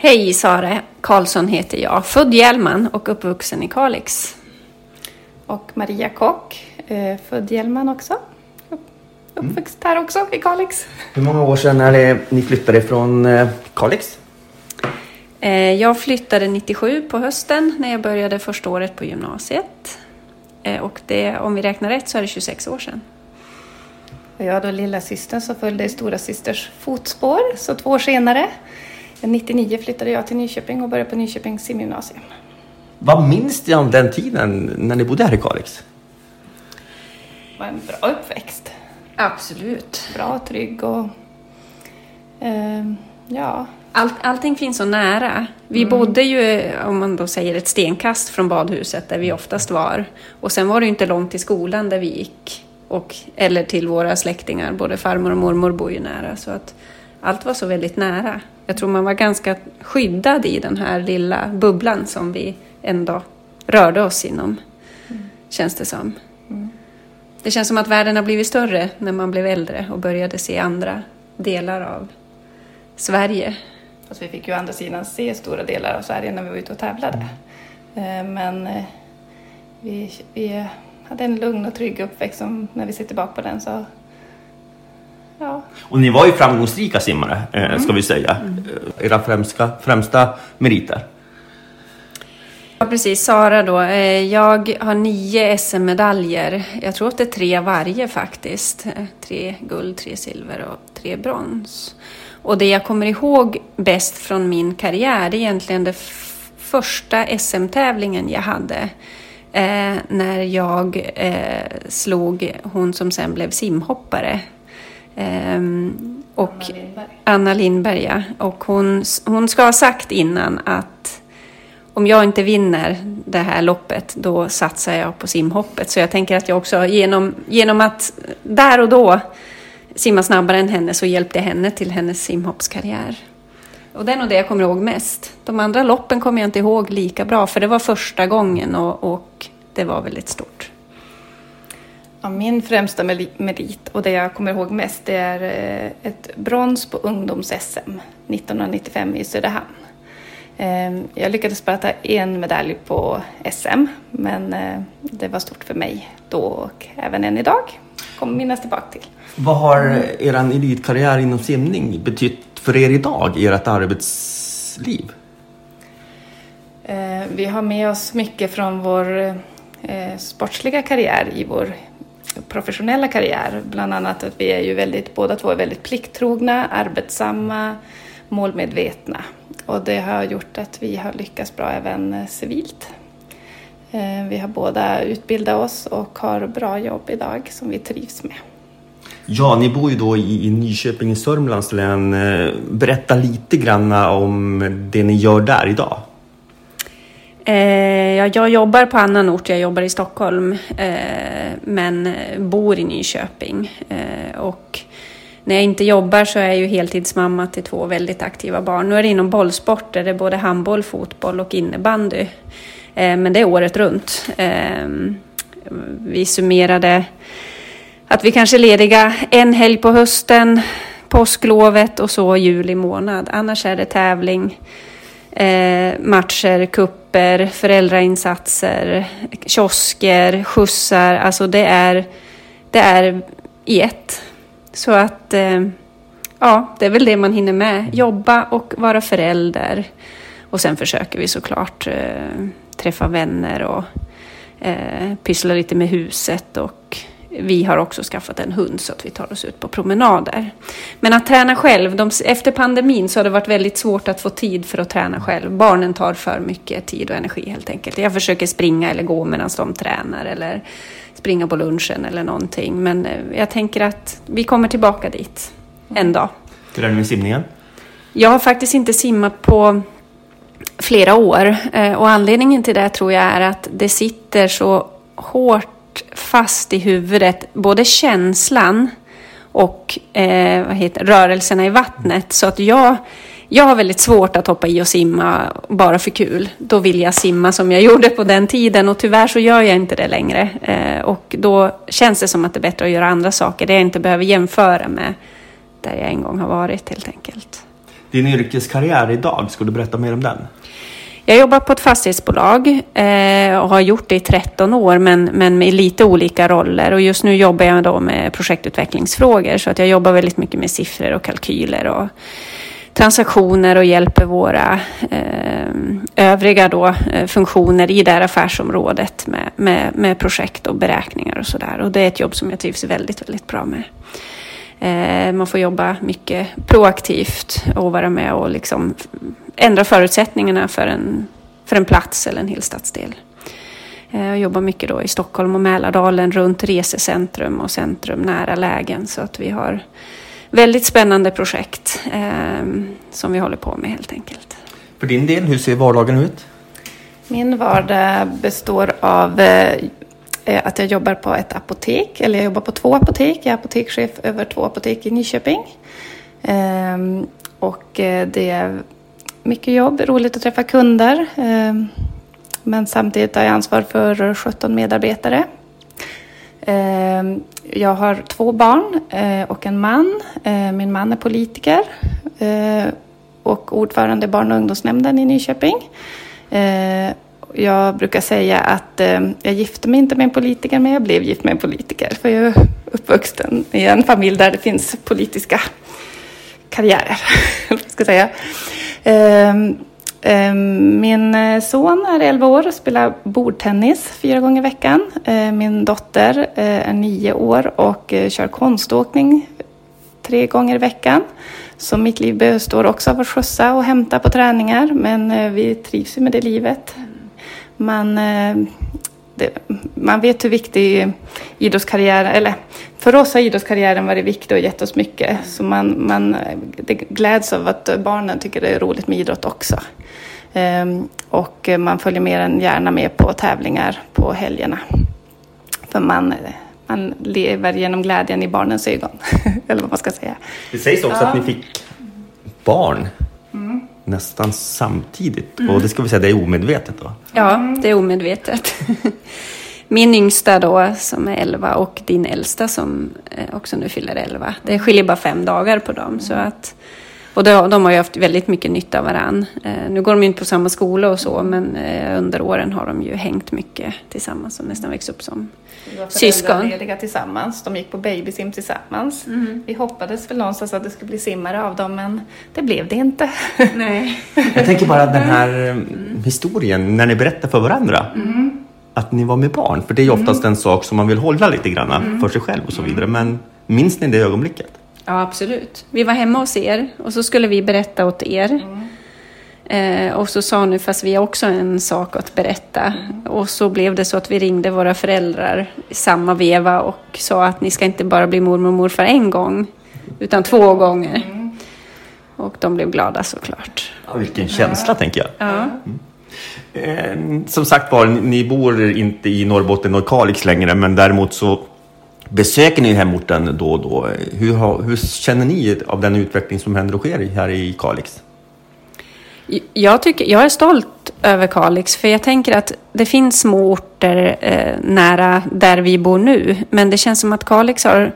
Hej, Sara Karlsson heter jag. Född Hjälman och uppvuxen i Kalix. Och Maria Kock, eh, född Hjälman också. Uppväxt här också i Kalix. Hur många år sedan är det ni flyttade från eh, Kalix? Eh, jag flyttade 97 på hösten när jag började första året på gymnasiet. Och det, om vi räknar rätt så är det 26 år sedan. Och jag då lilla systern som följde i stora systers fotspår, så två år senare. 99 flyttade jag till Nyköping och började på Nyköpings simgymnasium. Vad minns ni om den tiden när ni bodde här i Kalix? Det var en bra uppväxt. Absolut. Bra, trygg och... Eh, ja, All, allting finns så nära. Vi bodde ju, om man då säger ett stenkast från badhuset där vi oftast var. Och sen var det ju inte långt till skolan där vi gick. Och, eller till våra släktingar, både farmor och mormor bor ju nära. Så att allt var så väldigt nära. Jag tror man var ganska skyddad i den här lilla bubblan som vi ändå rörde oss inom. Känns det som. Det känns som att världen har blivit större när man blev äldre och började se andra delar av Sverige. Fast vi fick ju å andra sidan se stora delar av Sverige när vi var ute och tävlade. Eh, Men eh, vi, vi hade en lugn och trygg uppväxt som när vi ser tillbaka på den så... Och ni var ju framgångsrika simmare, eh, ska vi säga. Eh, Era främsta, främsta meriter. Ja, precis. Sara då. Eh, Jag har nio SM-medaljer. Jag tror att det är tre varje faktiskt. Tre guld, tre silver och tre brons. Och det jag kommer ihåg bäst från min karriär, det är egentligen den första SM-tävlingen jag hade. Eh, när jag eh, slog hon som sen blev simhoppare. Ehm, och Anna Lindberg. Anna Lindberg, ja. Och hon, hon ska ha sagt innan att om jag inte vinner det här loppet, då satsar jag på simhoppet. Så jag tänker att jag också genom, genom att där och då simma snabbare än henne så hjälpte jag henne till hennes simhoppskarriär. Och det är nog det jag kommer ihåg mest. De andra loppen kommer jag inte ihåg lika bra, för det var första gången och, och det var väldigt stort. Ja, min främsta meri- merit och det jag kommer ihåg mest det är eh, ett brons på ungdoms-SM 1995 i Söderhamn. Eh, Jag lyckades bara ta en medalj på SM men eh, det var stort för mig då och även än idag. Kommer minnas tillbaka till. Vad har er elitkarriär inom simning betytt för er idag, i ert arbetsliv? Eh, Vi har med oss mycket från vår eh, sportsliga karriär i vår professionella karriär. Bland annat att vi är ju väldigt, båda två är väldigt plikttrogna, arbetsamma, målmedvetna. Och det har gjort att vi har lyckats bra även eh, civilt. Eh, vi har båda utbildat oss och har bra jobb idag som vi trivs med. Ja, ni bor ju då i, i Nyköping i Sörmlands län. Eh, berätta lite grann om det ni gör där idag. Eh, ja, jag jobbar på annan ort, jag jobbar i Stockholm, eh, men bor i Nyköping. Eh, och när jag inte jobbar så är jag ju heltidsmamma till två väldigt aktiva barn. Nu är det inom bollsporter, det är både handboll, fotboll och innebandy. Eh, men det är året runt. Eh, vi summerade att vi kanske är lediga en helg på hösten, påsklovet och så juli månad. Annars är det tävling, eh, matcher, kupper, föräldrainsatser, kiosker, skjutsar. Alltså det är, det är i ett. Så att eh, ja, det är väl det man hinner med. Jobba och vara förälder. Och sen försöker vi såklart eh, träffa vänner och eh, pyssla lite med huset och vi har också skaffat en hund så att vi tar oss ut på promenader. Men att träna själv, de, efter pandemin så har det varit väldigt svårt att få tid för att träna själv. Barnen tar för mycket tid och energi helt enkelt. Jag försöker springa eller gå medan de tränar eller springa på lunchen eller någonting. Men eh, jag tänker att vi kommer tillbaka dit en dag. Hur är det med simningen? Jag har faktiskt inte simmat på flera år eh, och anledningen till det tror jag är att det sitter så hårt fast i huvudet, både känslan och eh, vad heter, rörelserna i vattnet. Så att jag, jag har väldigt svårt att hoppa i och simma bara för kul. Då vill jag simma som jag gjorde på den tiden och tyvärr så gör jag inte det längre. Eh, och då känns det som att det är bättre att göra andra saker, det jag inte behöver jämföra med där jag en gång har varit helt enkelt. Din yrkeskarriär idag, skulle du berätta mer om den? Jag jobbar på ett fastighetsbolag eh, och har gjort det i 13 år men, men med lite olika roller. Och just nu jobbar jag då med projektutvecklingsfrågor så att jag jobbar väldigt mycket med siffror och kalkyler och transaktioner och hjälper våra eh, övriga då, eh, funktioner i det här affärsområdet med, med, med projekt och beräkningar och sådär. Och det är ett jobb som jag trivs väldigt, väldigt bra med. Eh, man får jobba mycket proaktivt och vara med och liksom ändra förutsättningarna för en, för en plats eller en hel stadsdel. Eh, jag jobbar mycket då i Stockholm och Mälardalen runt resecentrum och centrum nära lägen så att vi har väldigt spännande projekt eh, som vi håller på med helt enkelt. För din del, hur ser vardagen ut? Min vardag består av eh, Eh, att jag jobbar på ett apotek, eller jag jobbar på två apotek. Jag är apotekschef över två apotek i Nyköping. Ehm, och eh, det är mycket jobb, roligt att träffa kunder. Ehm, men samtidigt har jag ansvar för 17 medarbetare. Ehm, jag har två barn eh, och en man. Min man är politiker och ordförande i barn och ungdomsnämnden i Nyköping. Jag brukar säga att eh, jag gifte mig inte med en politiker, men jag blev gift med en politiker. För jag är uppvuxen i en familj där det finns politiska karriärer. ska säga. Ehm, ehm, eh, eh, min son är 11 år och spelar bordtennis fyra gånger i veckan. Eh, min dotter eh, är 9 år och eh, kör konståkning tre gånger i veckan. Så mitt liv består också av att skjutsa och hämta på träningar, men eh, vi trivs med det livet man, eh, det, man vet hur viktig idrottskarriären, eller för oss har idrottskarriären varit viktig och gett oss mycket. Så man, man det gläds av att barnen tycker det är roligt med idrott också. Um, och man följer mer än gärna med på tävlingar på helgerna. För man, man lever genom glädjen i barnens ögon, eller vad man ska säga. Det sägs också ja. att ni fick barn. Nästan samtidigt. Mm. Och det ska vi säga, det är omedvetet då? Ja, det är omedvetet. Min yngsta då som är 11 och din äldsta som eh, också nu fyller 11. Det skiljer bara fem dagar på dem. Så att, och de, de har ju haft väldigt mycket nytta av varann. Eh, nu går de ju inte på samma skola och så, men eh, under åren har de ju hängt mycket tillsammans och nästan växt upp som. Vi var tillsammans. De gick på babysim tillsammans. Mm. Vi hoppades väl någonstans att det skulle bli simmare av dem, men det blev det inte. Nej. Jag tänker bara den här mm. historien, när ni berättar för varandra. Mm. Att ni var med barn, för det är ju oftast mm. en sak som man vill hålla lite grann mm. för sig själv och så vidare. Men minns ni det ögonblicket? Ja, absolut. Vi var hemma hos er och så skulle vi berätta åt er. Eh, och så sa nu, fast vi har också en sak att berätta. Mm. Och så blev det så att vi ringde våra föräldrar i samma veva och sa att ni ska inte bara bli mormor och morfar en gång, utan två gånger. Mm. Och de blev glada såklart. Ja, vilken känsla, ja. tänker jag. Ja. Mm. Eh, som sagt var, ni bor inte i Norrbotten och Kalix längre, men däremot så besöker ni hemorten då och då. Hur, har, hur känner ni av den utveckling som händer och sker här i Kalix? Jag, tycker, jag är stolt över Kalix, för jag tänker att det finns små orter eh, nära där vi bor nu, men det känns som att Kalix har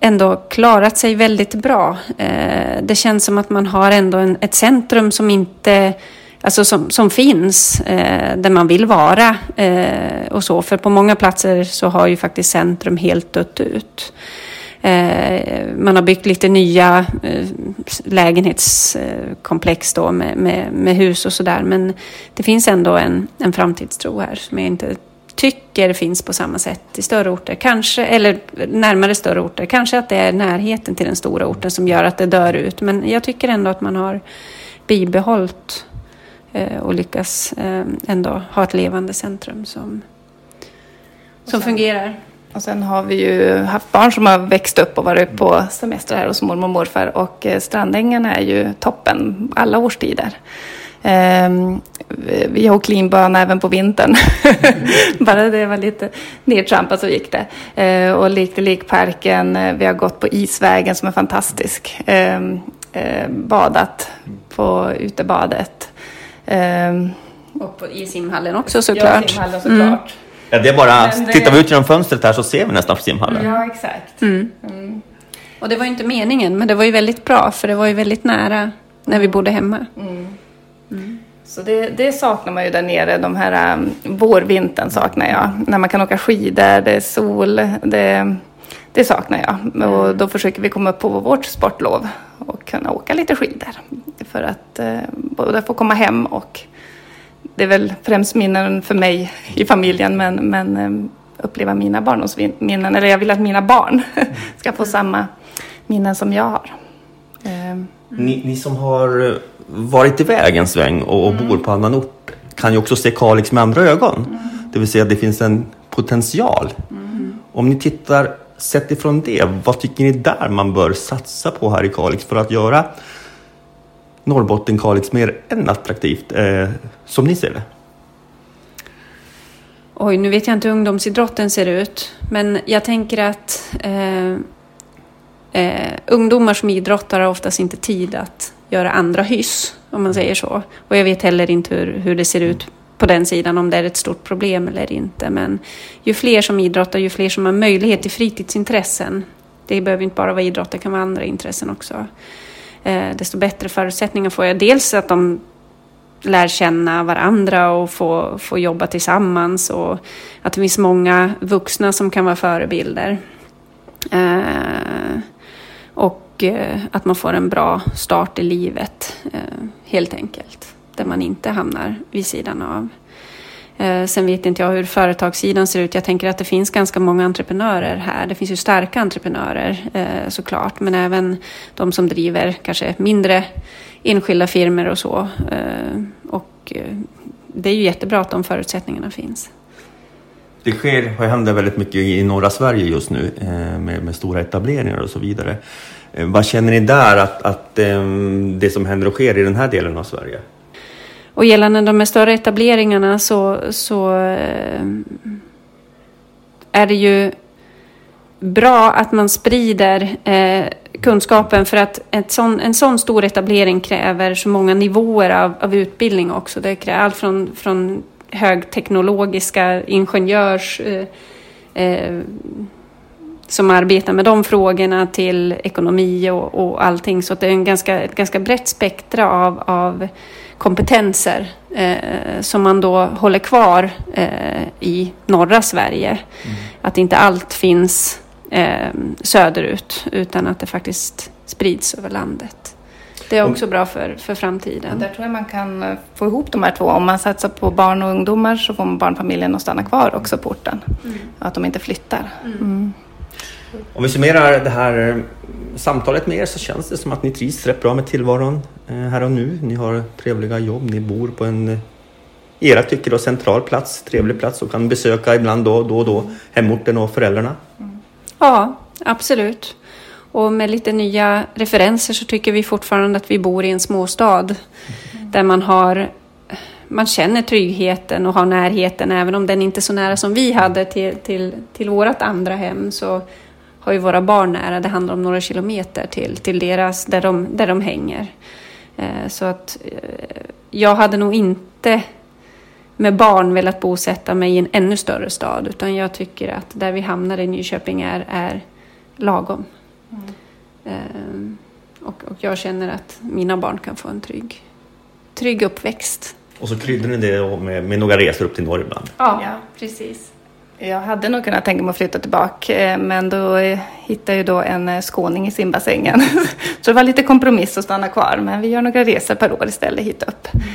ändå klarat sig väldigt bra. Eh, det känns som att man har ändå en, ett centrum som inte alltså som, som finns eh, där man vill vara eh, och så. För på många platser så har ju faktiskt centrum helt dött ut. Eh, man har byggt lite nya eh, lägenhetskomplex då med, med, med hus och sådär. Men det finns ändå en, en framtidstro här som jag inte tycker finns på samma sätt i större orter. Kanske, eller närmare större orter. Kanske att det är närheten till den stora orten som gör att det dör ut. Men jag tycker ändå att man har bibehållit eh, och lyckas ändå ha ett levande centrum som, som fungerar. Och sen har vi ju haft barn som har växt upp och varit på semester här hos mormor och morfar. Och eh, Strandängen är ju toppen alla årstider. Um, vi har åkt linbana även på vintern. Bara det var lite nedtrampat så gick det. Uh, och lekte lekparken. Vi har gått på isvägen som är fantastisk. Uh, badat på utebadet. Um, och på, i simhallen också såklart. Ja, simhallen såklart. Mm. Ja, det är bara, Men, tittar vi ut genom fönstret här så ser vi nästan simhallen. Ja, exakt. Mm. Mm. Och det var ju inte meningen, men det var ju väldigt bra för det var ju väldigt nära när vi bodde hemma. Så det, det, saknar man ju där nere, de här um, vårvintern saknar jag. När man kan åka skidor, det är sol, det, det saknar jag. Och då försöker vi komma upp på vårt sportlov och kunna åka lite skidor. För att eh, både få komma hem och det är väl främst minnen för mig i familjen men, men eh, uppleva mina barndomsminnen. Eller jag vill att mina barn ska få samma minnen som jag har. Eh. Ni, ni som har varit iväg en sväng och, och mm. bor på annan ort kan ju också se Kalix med andra ögon. Mm. Det vill säga att det finns en potential. Mm. Om ni tittar sett ifrån det, vad tycker ni där man bör satsa på här i Kalix för att göra Norrbotten, Kalix mer än attraktivt eh, som ni ser det? Oj, nu vet jag inte hur ungdomsidrotten ser ut, men jag tänker att eh, eh, ungdomar som idrottar har oftast inte tid att göra andra hyss, om man säger så. Och jag vet heller inte hur, hur det ser ut på den sidan, om det är ett stort problem eller inte. Men ju fler som idrottar, ju fler som har möjlighet till fritidsintressen, det behöver inte bara vara idrott, det kan vara andra intressen också, eh, Eh, desto bättre förutsättningar får jag. Dels att de lär känna varandra och få, få jobba tillsammans och att det finns många vuxna som kan vara förebilder. Eh, och eh, att man får en bra start i livet, eh, helt enkelt. Där man inte hamnar vid sidan av. Eh, sen vet inte jag hur företagssidan ser ut. Jag tänker att det finns ganska många entreprenörer här. Det finns ju starka entreprenörer eh, såklart, men även de som driver kanske mindre enskilda firmor och så. Eh, och det är ju jättebra att de förutsättningarna finns. Det sker och händer väldigt mycket i norra Sverige just nu med, med stora etableringar och så vidare. Vad känner ni där att, att ehm, det som händer och sker i den här delen av Sverige? Och gällande de här större etableringarna så, så eh, är det ju bra att man sprider eh, kunskapen för att ett sån, en sån stor etablering kräver så många nivåer av, av utbildning också. Det kräver allt från, från högteknologiska ingenjörs eh, eh, som arbetar med de frågorna till ekonomi och, och allting. Så det är en ganska, ett ganska brett spektra av, av kompetenser eh, som man då håller kvar eh, i norra Sverige. Mm. Att inte allt finns eh, söderut utan att det faktiskt sprids över landet. Det är också bra för, för framtiden. Där tror jag man kan eh, få ihop de här två. Om man satsar på barn och ungdomar så får man barnfamiljen att stanna kvar också på orten. Mm. Att de inte flyttar. Mm. mm. Om vi summerar det här eh, samtalet med er så känns det som att ni trivs rätt bra med tillvaron eh, här och nu. Ni har trevliga jobb, ni bor på en era tycker då central plats, trevlig plats och kan besöka ibland då, då och då hemorten och föräldrarna. Mm. Ja, absolut. Och med lite nya referenser så tycker vi fortfarande att vi bor i en småstad mm. där man har man känner tryggheten och har närheten även om den inte är så nära som vi hade till, till, till vårt andra hem så har ju våra barn nära. Det handlar om några kilometer till, till deras, där de, där de hänger. Eh, så att eh, jag hade nog inte med barn velat bosätta mig i en ännu större stad utan jag tycker att där vi hamnar i Nyköping är, är lagom. Mm. Eh, och, och jag känner att mina barn kan få en trygg, trygg uppväxt. Och så kryddar ni det med, med några resor upp till norr ibland? Ja, ja, precis. Jag hade nog kunnat tänka mig att flytta tillbaka eh, men då eh, hittade jag då en skåning i simbassängen. Så det var lite kompromiss att stanna kvar men vi gör några resor per år istället hit upp. Mm.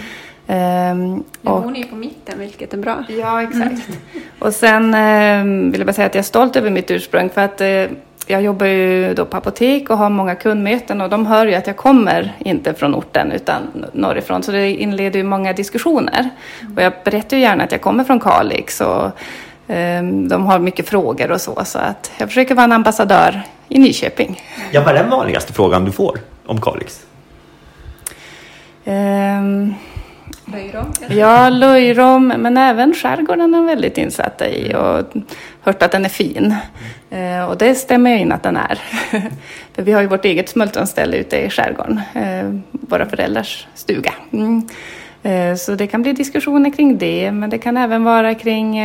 Um, och, hon är ju på mitten vilket är bra. Ja exakt. Mm. Och sen um, vill jag bara säga att jag är stolt över mitt ursprung för att uh, jag jobbar ju då på apotek och har många kundmöten och de hör ju att jag kommer inte från orten utan norrifrån så det inleder ju många diskussioner. Mm. Och jag berättar ju gärna att jag kommer från Kalix och Ehm, de har mycket frågor och så, så att jag försöker vara en ambassadör i Nyköping. Ja, vad är den vanligaste frågan du får om Kalix? Um, löjrom? Ja, löjrom, men även skärgården är väldigt insatta i och hört att den är fin. Mm. Uh, och det stämmer jag in att den är. För vi har ju vårt eget smultronställe ute i skärgården, uh, våra föräldrars stuga. Mm. Uh, så det kan bli diskussioner kring det, men det kan även vara kring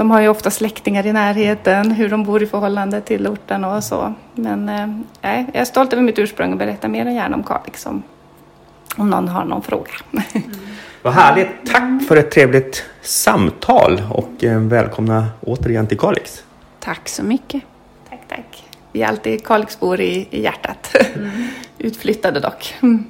de har ju ofta släktingar i närheten, hur de bor i förhållande till orten och så. Men eh, jag är stolt över mitt ursprung och berättar mer än gärna om Kalix om om någon har någon fråga. Vad härligt! Tack för ett trevligt samtal och eh, välkomna återigen till Kalix. Tack så mycket. Tack, tack. Vi är alltid Kalixbor i, i hjärtat. Utflyttade dock. Mm.